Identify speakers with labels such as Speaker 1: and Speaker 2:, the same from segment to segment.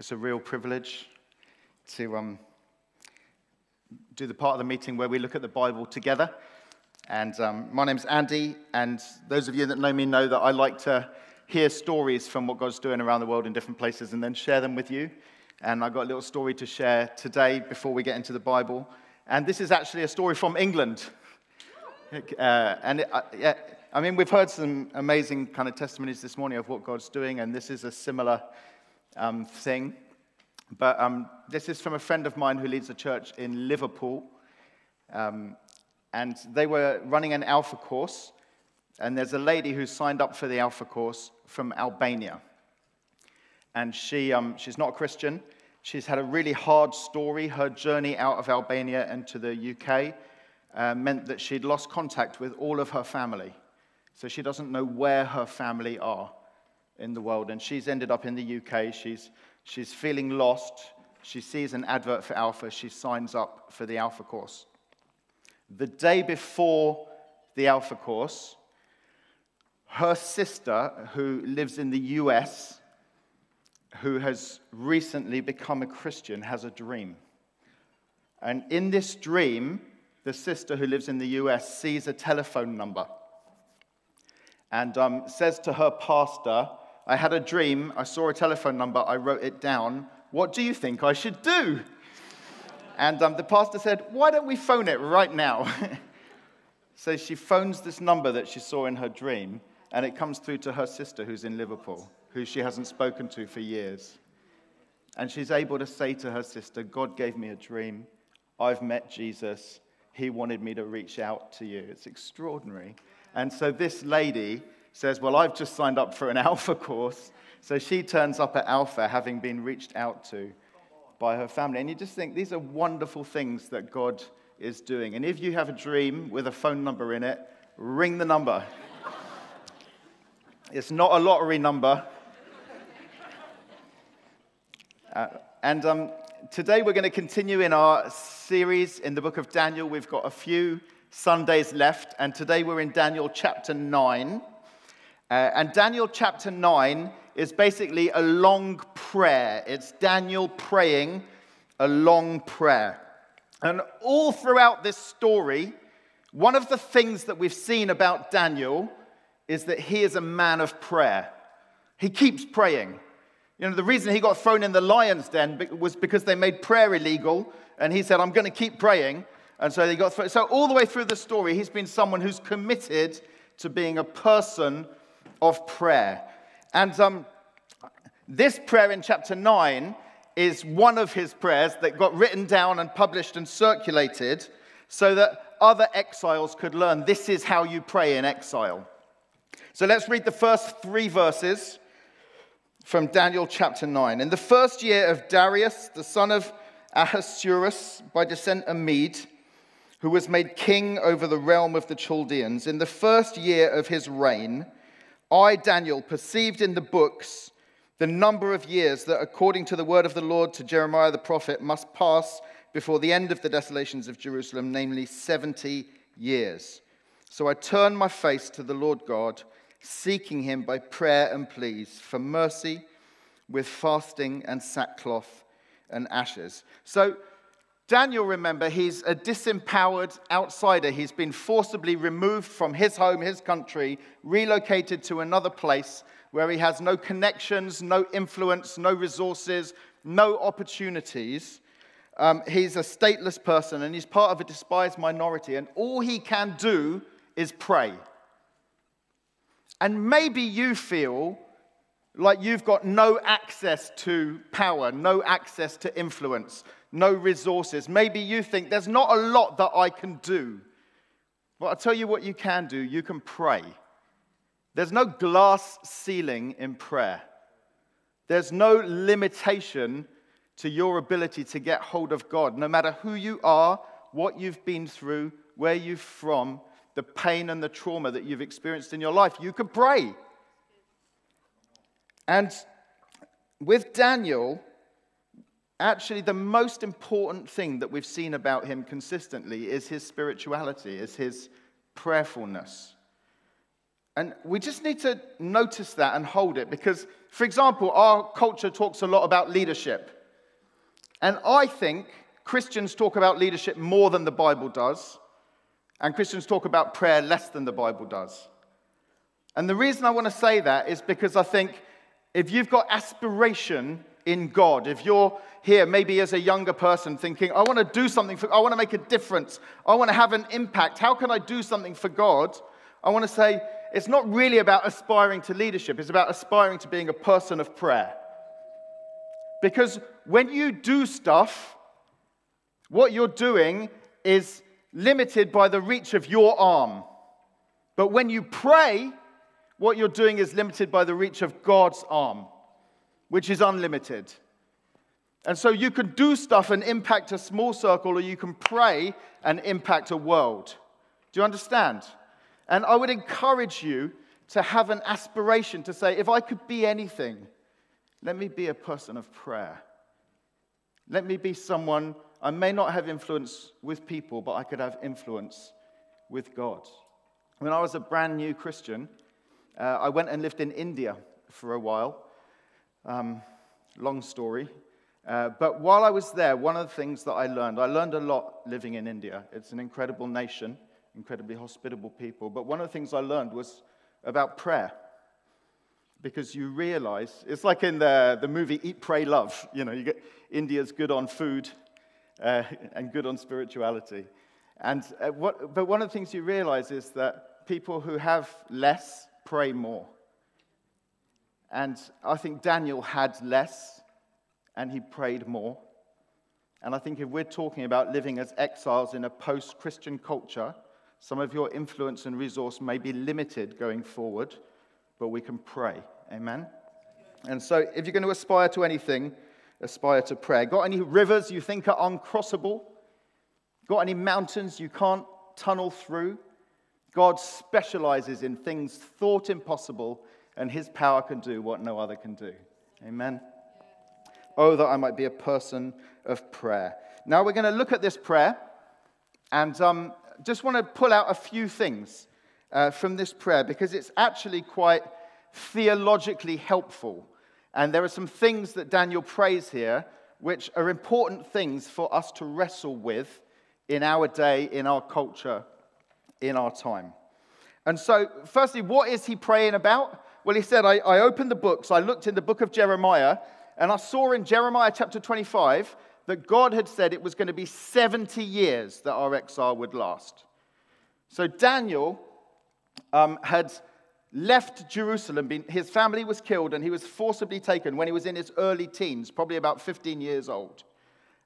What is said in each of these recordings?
Speaker 1: It's a real privilege to um, do the part of the meeting where we look at the Bible together. And um, my name's Andy, and those of you that know me know that I like to hear stories from what God's doing around the world in different places and then share them with you. And I've got a little story to share today before we get into the Bible. And this is actually a story from England. Uh, and it, uh, yeah, I mean, we've heard some amazing kind of testimonies this morning of what God's doing, and this is a similar um, thing. But um, this is from a friend of mine who leads a church in Liverpool. Um, and they were running an Alpha course. And there's a lady who signed up for the Alpha course from Albania. And she, um, she's not a Christian. She's had a really hard story. Her journey out of Albania and to the UK uh, meant that she'd lost contact with all of her family. So she doesn't know where her family are in the world. And she's ended up in the UK. She's, she's feeling lost. She sees an advert for Alpha. She signs up for the Alpha course. The day before the Alpha course, her sister, who lives in the US, who has recently become a Christian, has a dream. And in this dream, the sister who lives in the US sees a telephone number and um, says to her pastor, I had a dream, I saw a telephone number, I wrote it down. What do you think I should do? And um, the pastor said, Why don't we phone it right now? so she phones this number that she saw in her dream, and it comes through to her sister who's in Liverpool, who she hasn't spoken to for years. And she's able to say to her sister, God gave me a dream. I've met Jesus. He wanted me to reach out to you. It's extraordinary. And so this lady says, Well, I've just signed up for an Alpha course. So she turns up at Alpha having been reached out to by her family. And you just think these are wonderful things that God is doing. And if you have a dream with a phone number in it, ring the number. it's not a lottery number. Uh, and um, today we're going to continue in our series in the book of Daniel. We've got a few Sundays left, and today we're in Daniel chapter 9. Uh, and Daniel chapter 9 is basically a long prayer. It's Daniel praying a long prayer. And all throughout this story, one of the things that we've seen about Daniel is that he is a man of prayer. He keeps praying. You know, the reason he got thrown in the lion's den was because they made prayer illegal, and he said, I'm going to keep praying. And so they got through. So all the way through the story, he's been someone who's committed to being a person of prayer. And um, this prayer in chapter 9 is one of his prayers that got written down and published and circulated so that other exiles could learn this is how you pray in exile. So let's read the first three verses from Daniel chapter 9. In the first year of Darius, the son of Ahasuerus, by descent a Mede, who was made king over the realm of the Chaldeans, in the first year of his reign, I, Daniel, perceived in the books the number of years that, according to the word of the Lord to Jeremiah the prophet, must pass before the end of the desolations of Jerusalem, namely 70 years. So I turned my face to the Lord God, seeking him by prayer and pleas for mercy with fasting and sackcloth and ashes. So Daniel, remember, he's a disempowered outsider. He's been forcibly removed from his home, his country, relocated to another place where he has no connections, no influence, no resources, no opportunities. Um, he's a stateless person and he's part of a despised minority, and all he can do is pray. And maybe you feel like you've got no access to power, no access to influence, no resources. Maybe you think there's not a lot that I can do. But I'll tell you what you can do you can pray. There's no glass ceiling in prayer, there's no limitation to your ability to get hold of God. No matter who you are, what you've been through, where you're from, the pain and the trauma that you've experienced in your life, you can pray. And with Daniel, actually, the most important thing that we've seen about him consistently is his spirituality, is his prayerfulness. And we just need to notice that and hold it because for example, our culture talks a lot about leadership. And I think Christians talk about leadership more than the Bible does, and Christians talk about prayer less than the Bible does. And the reason I want to say that is because I think if you've got aspiration in God, if you're here maybe as a younger person thinking, I want to do something for, I want to make a difference, I want to have an impact, how can I do something for God? I want to say it's not really about aspiring to leadership, it's about aspiring to being a person of prayer. Because when you do stuff, what you're doing is limited by the reach of your arm. But when you pray, what you're doing is limited by the reach of God's arm, which is unlimited. And so you can do stuff and impact a small circle, or you can pray and impact a world. Do you understand? And I would encourage you to have an aspiration to say, if I could be anything, let me be a person of prayer. Let me be someone, I may not have influence with people, but I could have influence with God. When I was a brand new Christian, uh, I went and lived in India for a while. Um, long story. Uh, but while I was there, one of the things that I learned, I learned a lot living in India. It's an incredible nation incredibly hospitable people. But one of the things I learned was about prayer. Because you realize, it's like in the, the movie Eat, Pray, Love. You know, you get India's good on food uh, and good on spirituality. And uh, what, but one of the things you realize is that people who have less pray more. And I think Daniel had less and he prayed more. And I think if we're talking about living as exiles in a post Christian culture, some of your influence and resource may be limited going forward, but we can pray. Amen? And so, if you're going to aspire to anything, aspire to prayer. Got any rivers you think are uncrossable? Got any mountains you can't tunnel through? God specializes in things thought impossible, and his power can do what no other can do. Amen? Oh, that I might be a person of prayer. Now we're going to look at this prayer, and um, just want to pull out a few things uh, from this prayer because it's actually quite theologically helpful. And there are some things that Daniel prays here which are important things for us to wrestle with in our day, in our culture, in our time. And so, firstly, what is he praying about? Well, he said, I, I opened the books, I looked in the book of Jeremiah, and I saw in Jeremiah chapter 25 that God had said it was going to be 70 years that our exile would last. So Daniel um, had left Jerusalem. His family was killed and he was forcibly taken when he was in his early teens, probably about 15 years old.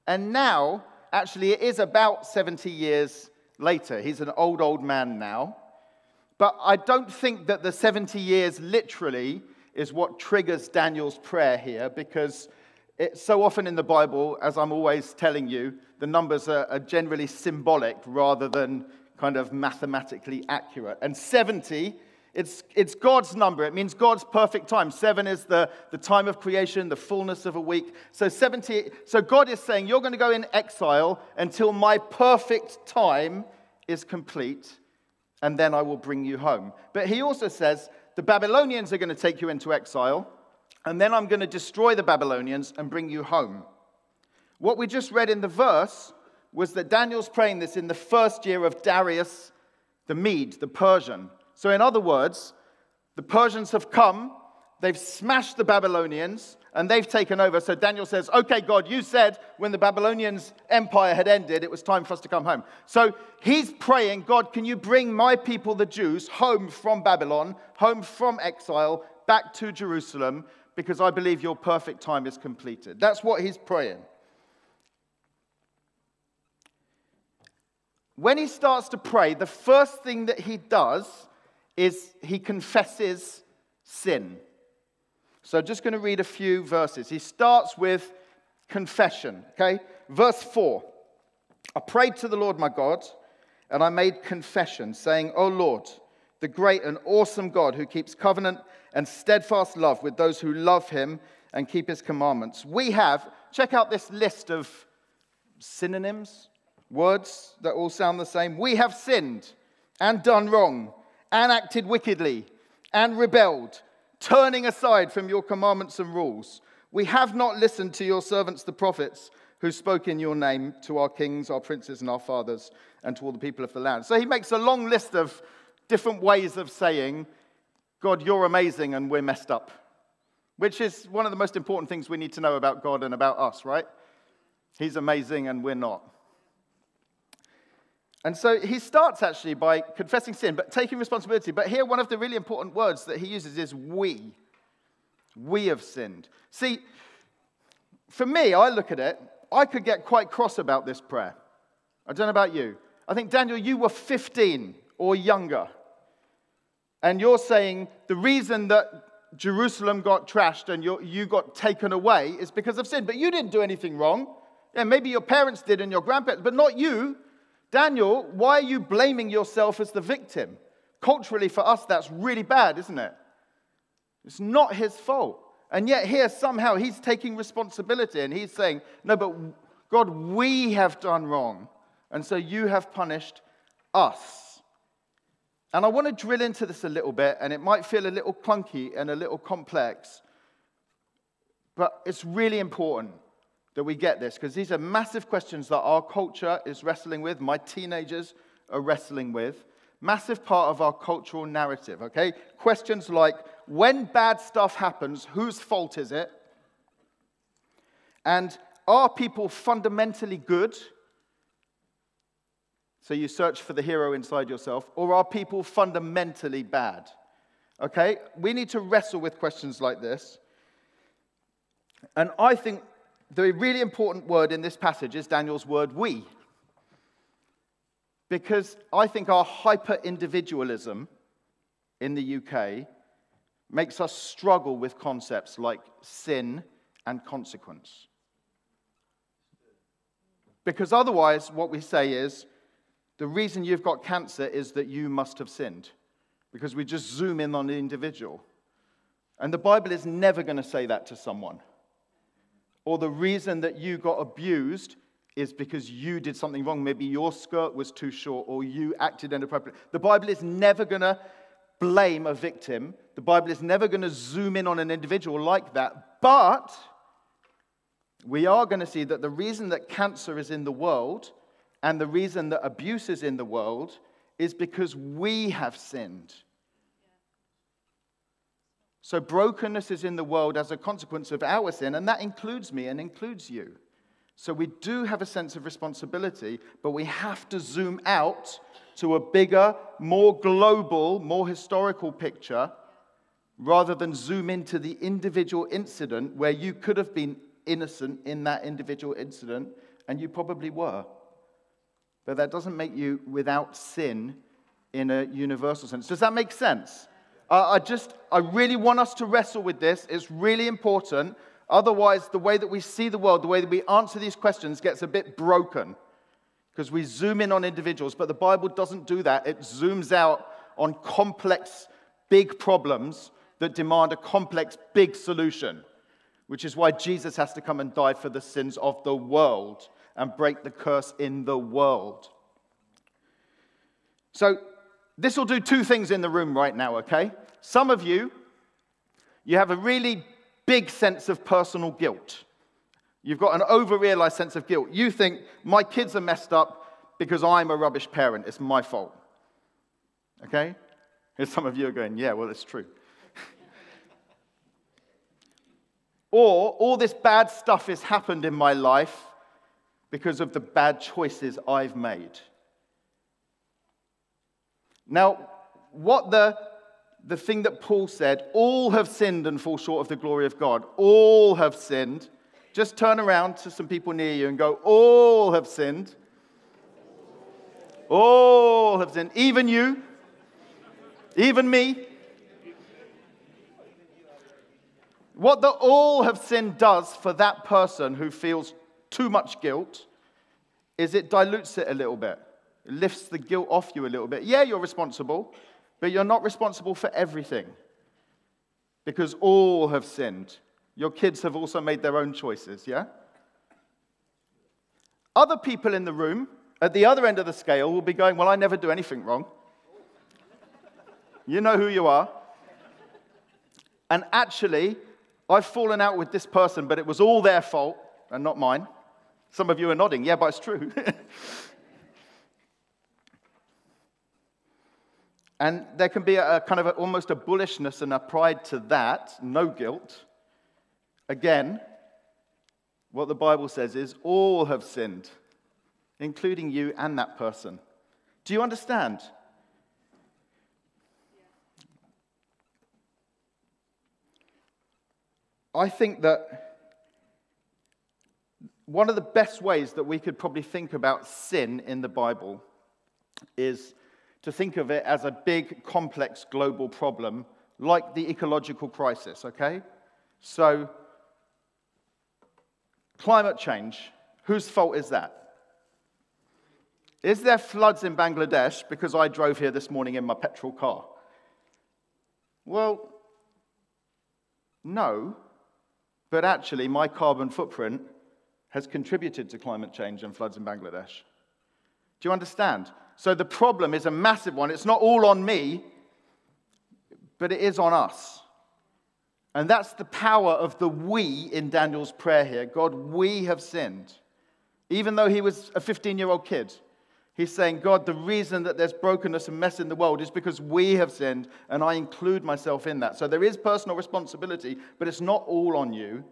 Speaker 1: And now, actually, it is about 70 years later. He's an old, old man now. But I don't think that the 70 years literally is what triggers Daniel's prayer here because it, so often in the Bible, as I'm always telling you, the numbers are, are generally symbolic rather than kind of mathematically accurate. And 70 it's, it's, God's number. It means God's perfect time. Seven is the, the time of creation, the fullness of a week. So 70, so God is saying, You're going to go in exile until my perfect time is complete, and then I will bring you home. But he also says, The Babylonians are going to take you into exile, and then I'm going to destroy the Babylonians and bring you home. What we just read in the verse was that Daniel's praying this in the first year of Darius the Mede, the Persian. So, in other words, the Persians have come, they've smashed the Babylonians, and they've taken over. So Daniel says, Okay, God, you said when the Babylonians' empire had ended, it was time for us to come home. So he's praying, God, can you bring my people, the Jews, home from Babylon, home from exile, back to Jerusalem, because I believe your perfect time is completed. That's what he's praying. When he starts to pray, the first thing that he does is he confesses sin. So just going to read a few verses. He starts with confession, okay? Verse 4 I prayed to the Lord my God, and I made confession, saying, O Lord, the great and awesome God who keeps covenant and steadfast love with those who love him and keep his commandments. We have, check out this list of synonyms, words that all sound the same. We have sinned and done wrong and acted wickedly and rebelled turning aside from your commandments and rules. We have not listened to your servants, the prophets, who spoke in your name to our kings, our princes, and our fathers, and to all the people of the land. So he makes a long list of different ways of saying, God, you're amazing and we're messed up, which is one of the most important things we need to know about God and about us, right? He's amazing and we're not. And so he starts actually by confessing sin, but taking responsibility. But here, one of the really important words that he uses is we. We have sinned. See, for me, I look at it, I could get quite cross about this prayer. I don't know about you. I think, Daniel, you were 15 or younger. And you're saying the reason that Jerusalem got trashed and you got taken away is because of sin. But you didn't do anything wrong. Yeah, maybe your parents did and your grandparents, but not you. Daniel, why are you blaming yourself as the victim? Culturally, for us, that's really bad, isn't it? It's not his fault. And yet, here, somehow, he's taking responsibility and he's saying, No, but God, we have done wrong. And so you have punished us. And I want to drill into this a little bit, and it might feel a little clunky and a little complex, but it's really important that we get this because these are massive questions that our culture is wrestling with, my teenagers are wrestling with. Massive part of our cultural narrative, okay? Questions like when bad stuff happens, whose fault is it? And are people fundamentally good? So you search for the hero inside yourself, or are people fundamentally bad? Okay? We need to wrestle with questions like this. And I think the really important word in this passage is Daniel's word we. Because I think our hyper individualism in the UK makes us struggle with concepts like sin and consequence. Because otherwise, what we say is the reason you've got cancer is that you must have sinned. Because we just zoom in on the individual. And the Bible is never going to say that to someone or the reason that you got abused is because you did something wrong. Maybe your skirt was too short or you acted inappropriately. The Bible is never going to blame a victim. The Bible is never going to zoom in on an individual like that. But we are going to see that the reason that cancer is in the world and the reason that abuse is in the world is because we have sinned. So, brokenness is in the world as a consequence of our sin, and that includes me and includes you. So, we do have a sense of responsibility, but we have to zoom out to a bigger, more global, more historical picture rather than zoom into the individual incident where you could have been innocent in that individual incident, and you probably were. But that doesn't make you without sin in a universal sense. Does that make sense? Uh, I just, I really want us to wrestle with this. It's really important. Otherwise, the way that we see the world, the way that we answer these questions gets a bit broken because we zoom in on individuals. But the Bible doesn't do that, it zooms out on complex, big problems that demand a complex, big solution, which is why Jesus has to come and die for the sins of the world and break the curse in the world. So, this will do two things in the room right now, okay? Some of you, you have a really big sense of personal guilt. You've got an over-realized sense of guilt. You think, my kids are messed up because I'm a rubbish parent. It's my fault. Okay? Here's some of you are going, yeah, well, it's true. or all this bad stuff has happened in my life because of the bad choices I've made. Now, what the, the thing that Paul said, all have sinned and fall short of the glory of God. All have sinned. Just turn around to some people near you and go, All have sinned. All have sinned. Even you. Even me. What the all have sinned does for that person who feels too much guilt is it dilutes it a little bit. Lifts the guilt off you a little bit. Yeah, you're responsible, but you're not responsible for everything because all have sinned. Your kids have also made their own choices, yeah? Other people in the room at the other end of the scale will be going, Well, I never do anything wrong. You know who you are. And actually, I've fallen out with this person, but it was all their fault and not mine. Some of you are nodding. Yeah, but it's true. and there can be a, a kind of a, almost a bullishness and a pride to that, no guilt. Again, what the Bible says is all have sinned, including you and that person. Do you understand? I think that one of the best ways that we could probably think about sin in the Bible is to think of it as a big, complex global problem like the ecological crisis, okay? So, climate change, whose fault is that? Is there floods in Bangladesh because I drove here this morning in my petrol car? Well, no, but actually, my carbon footprint has contributed to climate change and floods in Bangladesh. Do you understand? So the problem is a massive one. It's not all on me, but it is on us. And that's the power of the we in Daniel's prayer here. God, we have sinned. Even though he was a 15 year old kid, he's saying, God, the reason that there's brokenness and mess in the world is because we have sinned, and I include myself in that. So there is personal responsibility, but it's not all on you,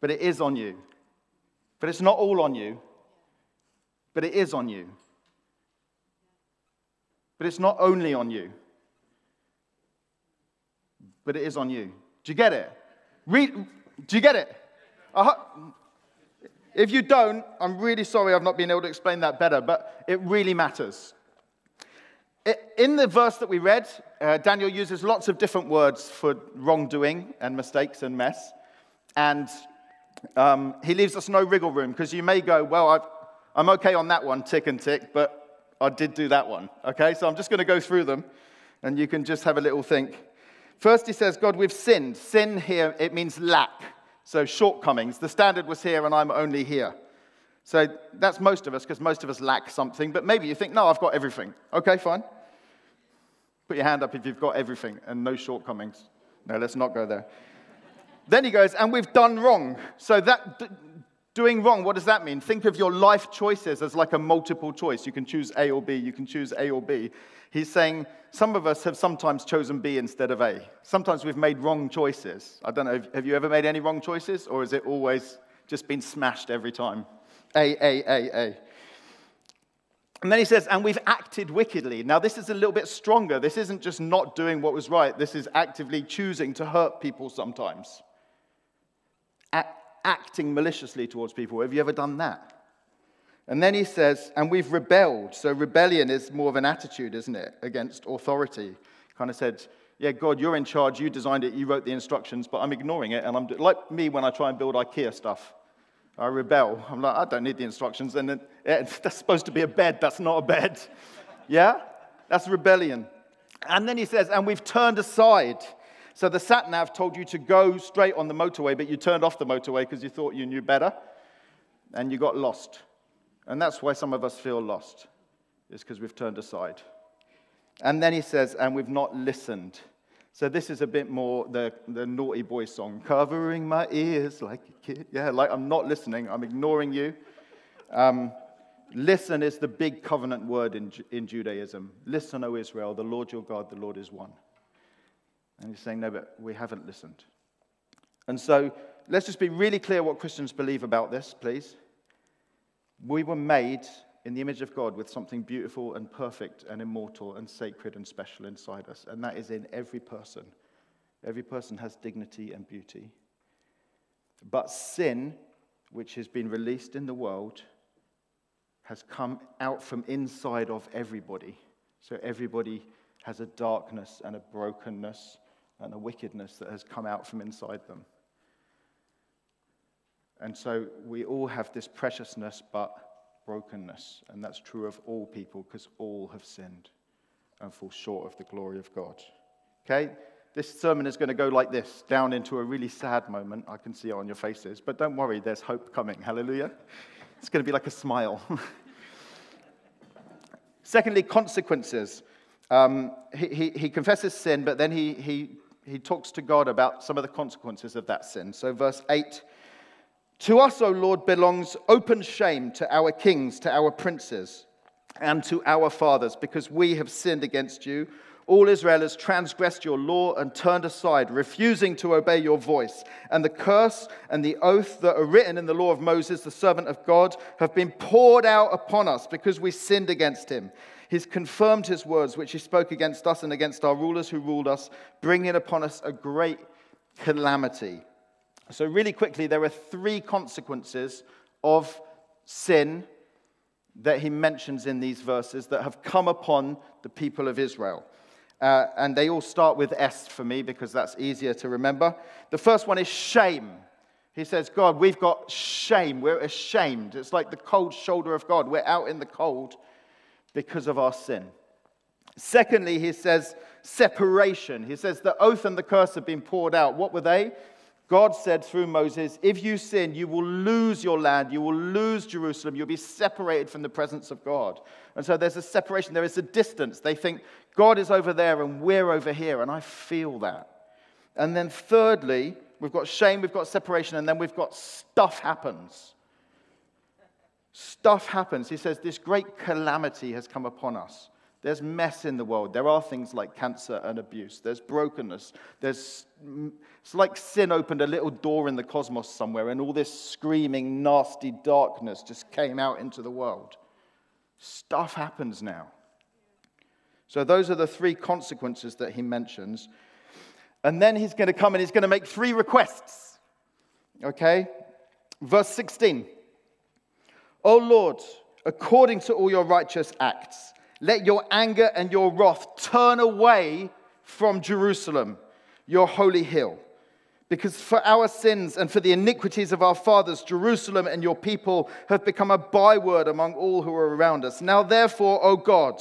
Speaker 1: but it is on you. But it's not all on you, but it is on you. But it's not only on you, but it is on you. Do you get it? Read, do you get it? Uh-huh. If you don't, I'm really sorry I've not been able to explain that better, but it really matters. In the verse that we read, uh, Daniel uses lots of different words for wrongdoing and mistakes and mess. And um, he leaves us no wriggle room because you may go, well, I've, I'm okay on that one, tick and tick, but I did do that one. Okay, so I'm just going to go through them and you can just have a little think. First, he says, God, we've sinned. Sin here, it means lack. So shortcomings. The standard was here and I'm only here. So that's most of us because most of us lack something, but maybe you think, no, I've got everything. Okay, fine. Put your hand up if you've got everything and no shortcomings. No, let's not go there. Then he goes, and we've done wrong. So that doing wrong, what does that mean? Think of your life choices as like a multiple choice. You can choose A or B, you can choose A or B. He's saying some of us have sometimes chosen B instead of A. Sometimes we've made wrong choices. I don't know, have you ever made any wrong choices, or has it always just been smashed every time? A, A, A, A. And then he says, and we've acted wickedly. Now, this is a little bit stronger. This isn't just not doing what was right, this is actively choosing to hurt people sometimes acting maliciously towards people. Have you ever done that? And then he says, and we've rebelled. So rebellion is more of an attitude, isn't it, against authority. Kind of said, yeah, God, you're in charge. You designed it. You wrote the instructions, but I'm ignoring it. And I'm like me when I try and build IKEA stuff. I rebel. I'm like, I don't need the instructions. And it, it, that's supposed to be a bed. That's not a bed. Yeah? That's rebellion. And then he says, and we've turned aside. So the sat nav told you to go straight on the motorway, but you turned off the motorway because you thought you knew better and you got lost. And that's why some of us feel lost, is because we've turned aside. And then he says, and we've not listened. So this is a bit more the, the naughty boy song, covering my ears like a kid. Yeah, like I'm not listening, I'm ignoring you. Um, listen is the big covenant word in, in Judaism. Listen, O Israel, the Lord your God, the Lord is one. And he's saying, no, but we haven't listened. And so let's just be really clear what Christians believe about this, please. We were made in the image of God with something beautiful and perfect and immortal and sacred and special inside us, and that is in every person. Every person has dignity and beauty. But sin, which has been released in the world, has come out from inside of everybody. So everybody has a darkness and a brokenness and the wickedness that has come out from inside them. And so we all have this preciousness but brokenness, and that's true of all people because all have sinned and fall short of the glory of God. Okay? This sermon is going to go like this, down into a really sad moment. I can see it on your faces, but don't worry, there's hope coming. Hallelujah. It's going to be like a smile. Secondly, consequences. Um, he, he, he confesses sin, but then he, he he talks to God about some of the consequences of that sin. So, verse 8 To us, O Lord, belongs open shame to our kings, to our princes, and to our fathers, because we have sinned against you. All Israel has transgressed your law and turned aside, refusing to obey your voice. And the curse and the oath that are written in the law of Moses, the servant of God, have been poured out upon us because we sinned against him. He's confirmed his words, which he spoke against us and against our rulers who ruled us, bringing upon us a great calamity. So, really quickly, there are three consequences of sin that he mentions in these verses that have come upon the people of Israel. Uh, and they all start with S for me because that's easier to remember. The first one is shame. He says, God, we've got shame. We're ashamed. It's like the cold shoulder of God. We're out in the cold because of our sin. Secondly, he says, separation. He says, the oath and the curse have been poured out. What were they? God said through Moses, if you sin, you will lose your land, you will lose Jerusalem, you'll be separated from the presence of God. And so there's a separation, there is a distance. They think God is over there and we're over here, and I feel that. And then thirdly, we've got shame, we've got separation, and then we've got stuff happens. Stuff happens. He says, This great calamity has come upon us. There's mess in the world. There are things like cancer and abuse. There's brokenness. There's, it's like sin opened a little door in the cosmos somewhere, and all this screaming, nasty darkness just came out into the world. Stuff happens now. So, those are the three consequences that he mentions. And then he's going to come and he's going to make three requests. Okay? Verse 16. O Lord, according to all your righteous acts, let your anger and your wrath turn away from Jerusalem, your holy hill. Because for our sins and for the iniquities of our fathers, Jerusalem and your people have become a byword among all who are around us. Now, therefore, O God,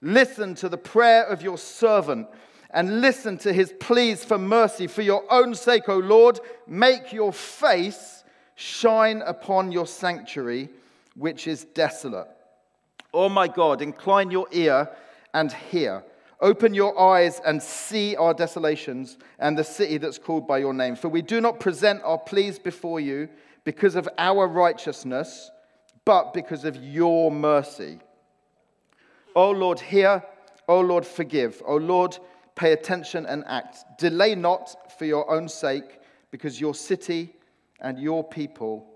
Speaker 1: listen to the prayer of your servant and listen to his pleas for mercy. For your own sake, O Lord, make your face shine upon your sanctuary, which is desolate. Oh my God, incline your ear and hear. Open your eyes and see our desolations and the city that's called by your name. For we do not present our pleas before you because of our righteousness, but because of your mercy. O Lord, hear. O Lord, forgive. O Lord, pay attention and act. Delay not for your own sake, because your city and your people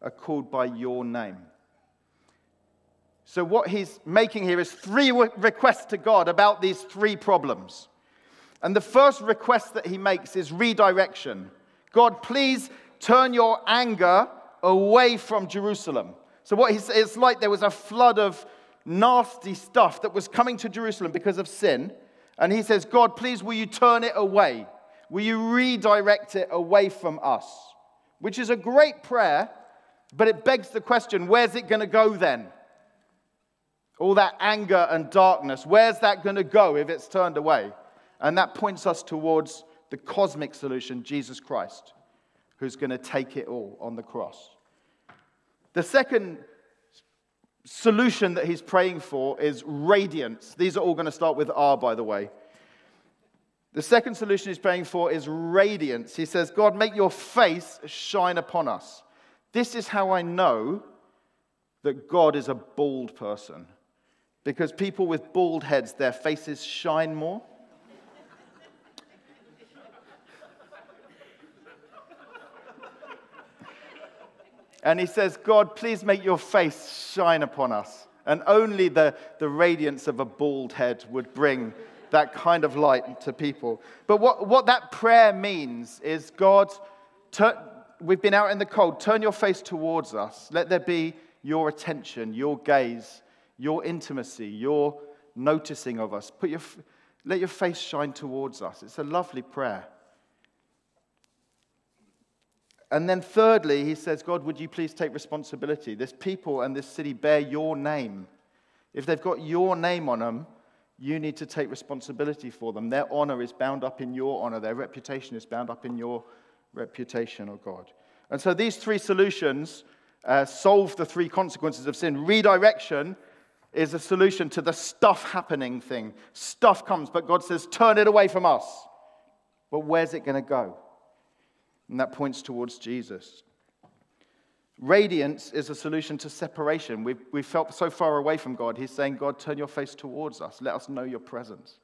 Speaker 1: are called by your name. So, what he's making here is three requests to God about these three problems. And the first request that he makes is redirection. God, please turn your anger away from Jerusalem. So, what he's, it's like there was a flood of nasty stuff that was coming to Jerusalem because of sin. And he says, God, please, will you turn it away? Will you redirect it away from us? Which is a great prayer, but it begs the question where's it going to go then? all that anger and darkness, where's that going to go if it's turned away? And that points us towards the cosmic solution, Jesus Christ, who's going to take it all on the cross. The second solution that he's praying for is radiance. These are all going to start with R, by the way. The second solution he's praying for is radiance. He says, God, make your face shine upon us. This is how I know that God is a bald person because people with bald heads, their faces shine more. and he says, God, please make your face shine upon us. And only the, the radiance of a bald head would bring that kind of light to people. But what, what that prayer means is, God, we've been out in the cold, turn your face towards us. Let there be your attention, your gaze your intimacy, your noticing of us. Put your, let your face shine towards us. It's a lovely prayer. And then, thirdly, he says, God, would you please take responsibility? This people and this city bear your name. If they've got your name on them, you need to take responsibility for them. Their honor is bound up in your honor, their reputation is bound up in your reputation, oh God. And so these three solutions uh, solve the three consequences of sin redirection, is a solution to the stuff happening thing. Stuff comes, but God says, turn it away from us. But where's it going to go? And that points towards Jesus. Radiance is a solution to separation. We've, we've felt so far away from God. He's saying, God, turn your face towards us. Let us know your presence.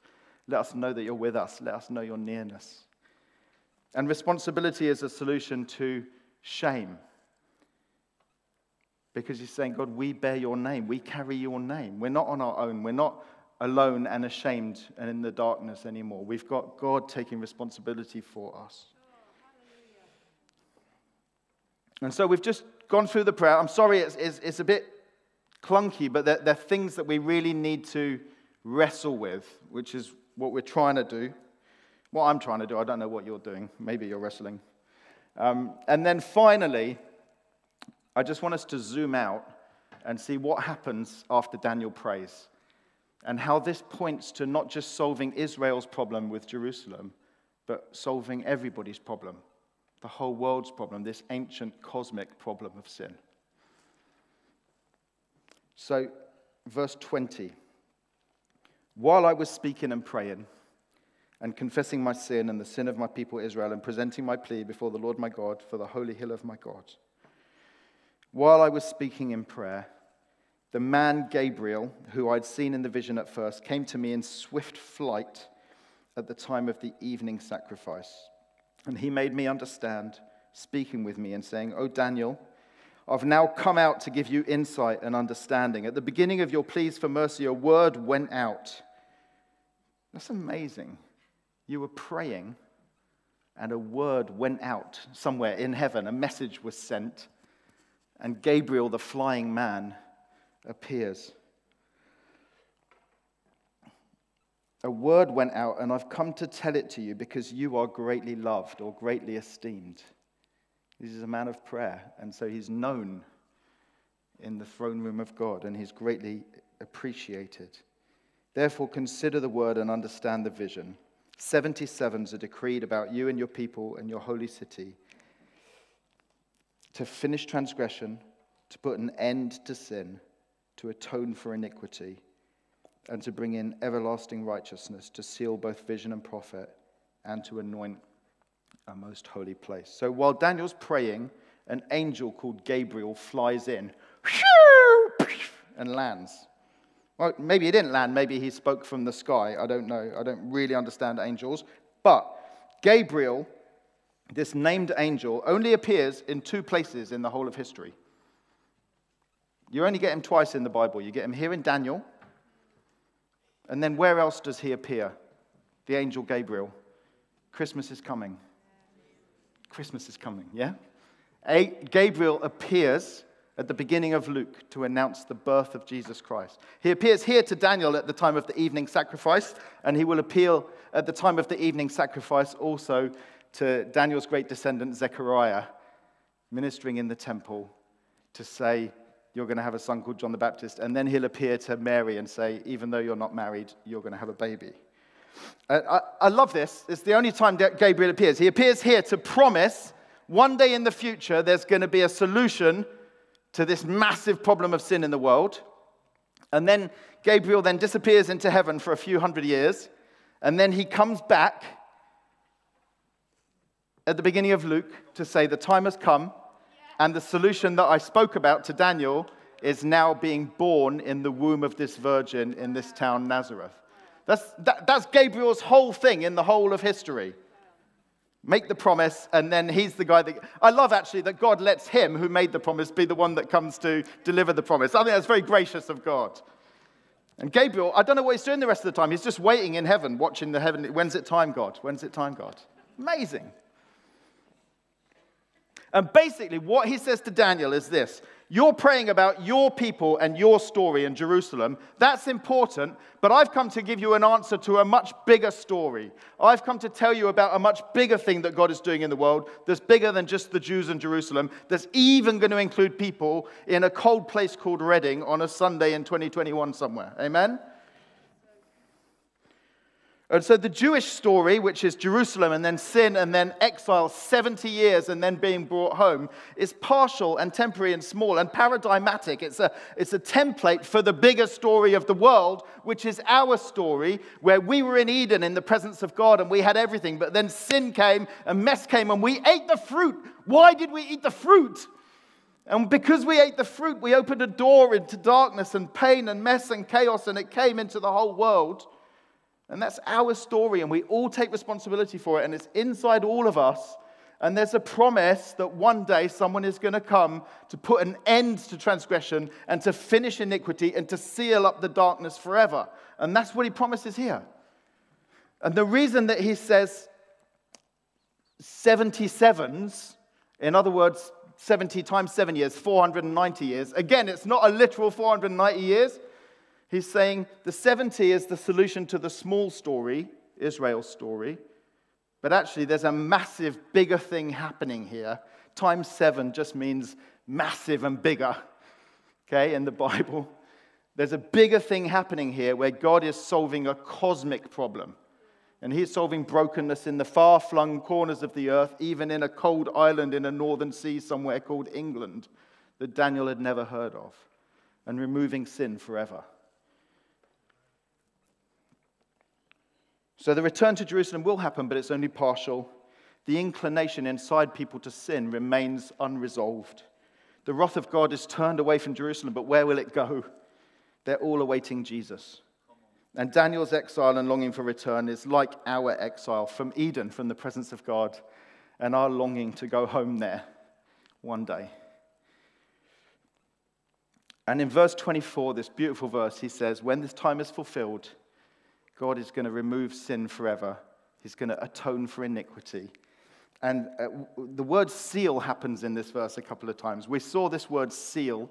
Speaker 1: Let us know that you're with us. Let us know your nearness. And responsibility is a solution to shame. Because he's saying, God, we bear your name. We carry your name. We're not on our own. We're not alone and ashamed and in the darkness anymore. We've got God taking responsibility for us. And so we've just gone through the prayer. I'm sorry, it's, it's, it's a bit clunky, but there, are things that we really need to wrestle with, which is what we're trying to do. What I'm trying to do, I don't know what you're doing. Maybe you're wrestling. Um, and then finally, I just want us to zoom out and see what happens after Daniel prays and how this points to not just solving Israel's problem with Jerusalem, but solving everybody's problem the whole world's problem, this ancient cosmic problem of sin. So, verse 20 While I was speaking and praying, and confessing my sin and the sin of my people Israel, and presenting my plea before the Lord my God for the holy hill of my God. While I was speaking in prayer, the man Gabriel, who I'd seen in the vision at first, came to me in swift flight at the time of the evening sacrifice. And he made me understand, speaking with me and saying, Oh, Daniel, I've now come out to give you insight and understanding. At the beginning of your pleas for mercy, a word went out. That's amazing. You were praying, and a word went out somewhere in heaven. A message was sent, and Gabriel, the flying man, appears. A word went out, and I've come to tell it to you because you are greatly loved or greatly esteemed. This is a man of prayer, and so he's known in the throne room of God, and he's greatly appreciated. Therefore, consider the word and understand the vision. 77s are decreed about you and your people and your holy city to finish transgression, to put an end to sin, to atone for iniquity and to bring in everlasting righteousness, to seal both vision and prophet, and to anoint a most holy place. So while Daniel's praying, an angel called Gabriel flies in and lands. Well, maybe he didn't land, maybe he spoke from the sky. I don't know. I don't really understand angels. But Gabriel, this named angel, only appears in two places in the whole of history. You only get him twice in the Bible. You get him here in Daniel, and then where else does he appear? The angel Gabriel. Christmas is coming. Christmas is coming, yeah? A- Gabriel appears at the beginning of Luke to announce the birth of Jesus Christ. He appears here to Daniel at the time of the evening sacrifice, and he will appear at the time of the evening sacrifice also to Daniel's great descendant Zechariah, ministering in the temple to say, you're going to have a son called John the Baptist. And then he'll appear to Mary and say, even though you're not married, you're going to have a baby. Uh, I, I love this. It's the only time that Gabriel appears. He appears here to promise one day in the future there's going to be a solution to this massive problem of sin in the world. And then Gabriel then disappears into heaven for a few hundred years. And then he comes back at the beginning of Luke to say, The time has come and the solution that I spoke about to Daniel is now being born in the womb of this virgin in this town, Nazareth. That's, that, that's Gabriel's whole thing in the whole of history. Make the promise, and then he's the guy that. I love actually that God lets him who made the promise be the one that comes to deliver the promise. I think that's very gracious of God. And Gabriel, I don't know what he's doing the rest of the time. He's just waiting in heaven, watching the heaven. When's it time, God? When's it time, God? Amazing. And basically, what he says to Daniel is this You're praying about your people and your story in Jerusalem. That's important, but I've come to give you an answer to a much bigger story. I've come to tell you about a much bigger thing that God is doing in the world that's bigger than just the Jews in Jerusalem, that's even going to include people in a cold place called Reading on a Sunday in 2021 somewhere. Amen? And so the Jewish story, which is Jerusalem and then sin and then exile, 70 years and then being brought home, is partial and temporary and small and paradigmatic. It's a, it's a template for the bigger story of the world, which is our story, where we were in Eden in the presence of God and we had everything. But then sin came and mess came and we ate the fruit. Why did we eat the fruit? And because we ate the fruit, we opened a door into darkness and pain and mess and chaos, and it came into the whole world. And that's our story, and we all take responsibility for it, and it's inside all of us. And there's a promise that one day someone is going to come to put an end to transgression and to finish iniquity and to seal up the darkness forever. And that's what he promises here. And the reason that he says 77s, in other words, 70 times 7 years, 490 years, again, it's not a literal 490 years. He's saying the 70 is the solution to the small story, Israel's story. But actually, there's a massive, bigger thing happening here. Times seven just means massive and bigger, okay, in the Bible. There's a bigger thing happening here where God is solving a cosmic problem. And he's solving brokenness in the far flung corners of the earth, even in a cold island in a northern sea somewhere called England that Daniel had never heard of, and removing sin forever. So the return to Jerusalem will happen, but it's only partial. The inclination inside people to sin remains unresolved. The wrath of God is turned away from Jerusalem, but where will it go? They're all awaiting Jesus. And Daniel's exile and longing for return is like our exile from Eden, from the presence of God, and our longing to go home there one day. And in verse 24, this beautiful verse, he says, When this time is fulfilled, God is going to remove sin forever. He's going to atone for iniquity. And uh, the word seal happens in this verse a couple of times. We saw this word seal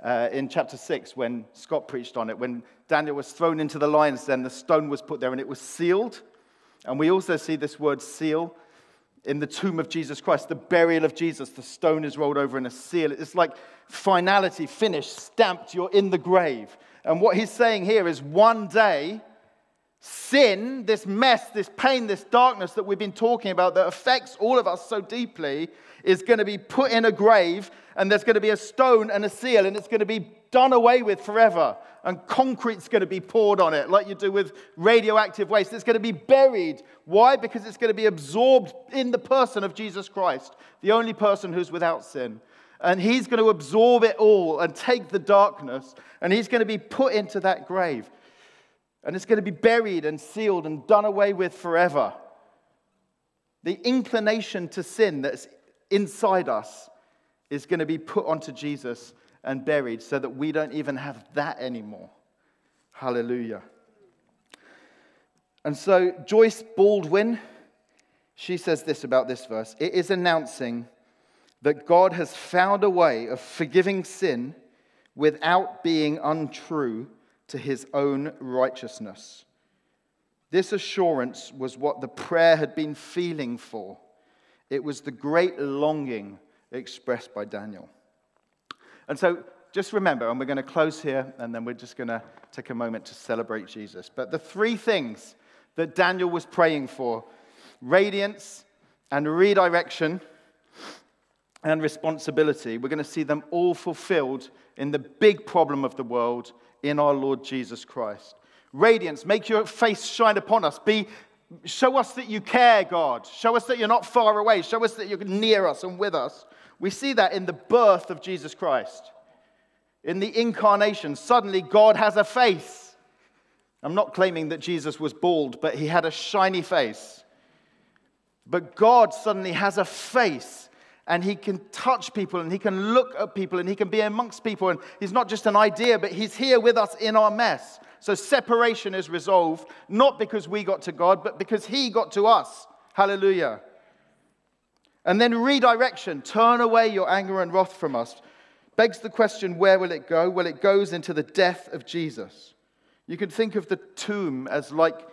Speaker 1: uh, in chapter 6 when Scott preached on it. When Daniel was thrown into the lion's den, the stone was put there and it was sealed. And we also see this word seal in the tomb of Jesus Christ, the burial of Jesus. The stone is rolled over in a seal. It's like finality, finished, stamped, you're in the grave. And what he's saying here is one day sin, this mess, this pain, this darkness that we've been talking about that affects all of us so deeply, is going to be put in a grave, and there's going to be a stone and a seal, and it's going to be done away with forever. And concrete's going to be poured on it, like you do with radioactive waste. It's going to be buried. Why? Because it's going to be absorbed in the person of Jesus Christ, the only person who's without sin. And he's going to absorb it all and take the darkness, and he's going to be put into that grave. And it's going to be buried and sealed and done away with forever. The inclination to sin that's inside us is going to be put onto Jesus and buried so that we don't even have that anymore. Hallelujah. And so Joyce Baldwin, she says this about this verse it is announcing that God has found a way of forgiving sin without being untrue to his own righteousness. This assurance was what the prayer had been feeling for. It was the great longing expressed by Daniel. And so just remember, and we're going to close here, and then we're just going to take a moment to celebrate Jesus. But the three things that Daniel was praying for radiance and redirection and responsibility we're going to see them all fulfilled in the big problem of the world in our Lord Jesus Christ. Radiance, make your face shine upon us. Be, show us that you care, God. Show us that you're not far away. Show us that you're near us and with us. We see that in the birth of Jesus Christ. In the incarnation, suddenly God has a face. I'm not claiming that Jesus was bald, but he had a shiny face. But God suddenly has a face and he can touch people and he can look at people and he can be amongst people. And he's not just an idea, but he's here with us in our mess. So separation is resolved, not because we got to God, but because he got to us. Hallelujah. And then redirection turn away your anger and wrath from us. Begs the question where will it go? Well, it goes into the death of Jesus. You can think of the tomb as like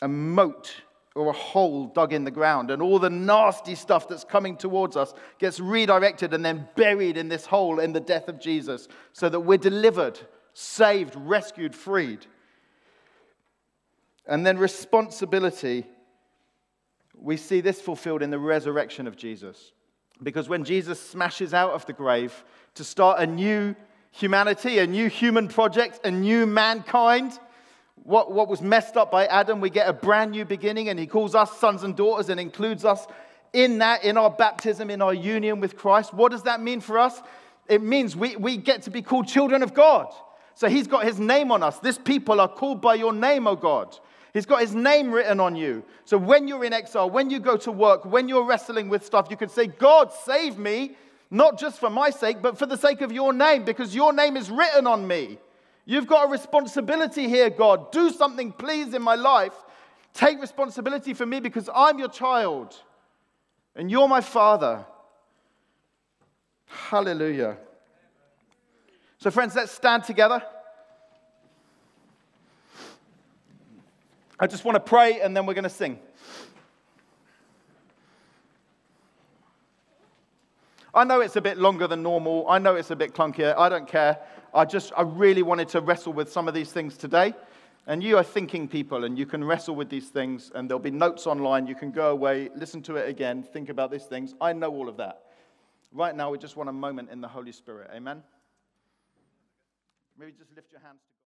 Speaker 1: a moat or a hole dug in the ground, and all the nasty stuff that's coming towards us gets redirected and then buried in this hole in the death of Jesus, so that we're delivered, saved, rescued, freed. And then responsibility, we see this fulfilled in the resurrection of Jesus. Because when Jesus smashes out of the grave to start a new humanity, a new human project, a new mankind, what, what was messed up by Adam, we get a brand new beginning, and he calls us sons and daughters and includes us in that, in our baptism, in our union with Christ. What does that mean for us? It means we, we get to be called children of God. So he's got his name on us. This people are called by your name, O God. He's got his name written on you. So when you're in exile, when you go to work, when you're wrestling with stuff, you can say, God, save me, not just for my sake, but for the sake of your name, because your name is written on me. You've got a responsibility here, God. Do something, please, in my life. Take responsibility for me because I'm your child and you're my father. Hallelujah. So, friends, let's stand together. I just want to pray and then we're going to sing. I know it's a bit longer than normal. I know it's a bit clunkier. I don't care. I just, I really wanted to wrestle with some of these things today. And you are thinking people, and you can wrestle with these things, and there'll be notes online. You can go away, listen to it again, think about these things. I know all of that. Right now, we just want a moment in the Holy Spirit. Amen? Maybe just lift your hands.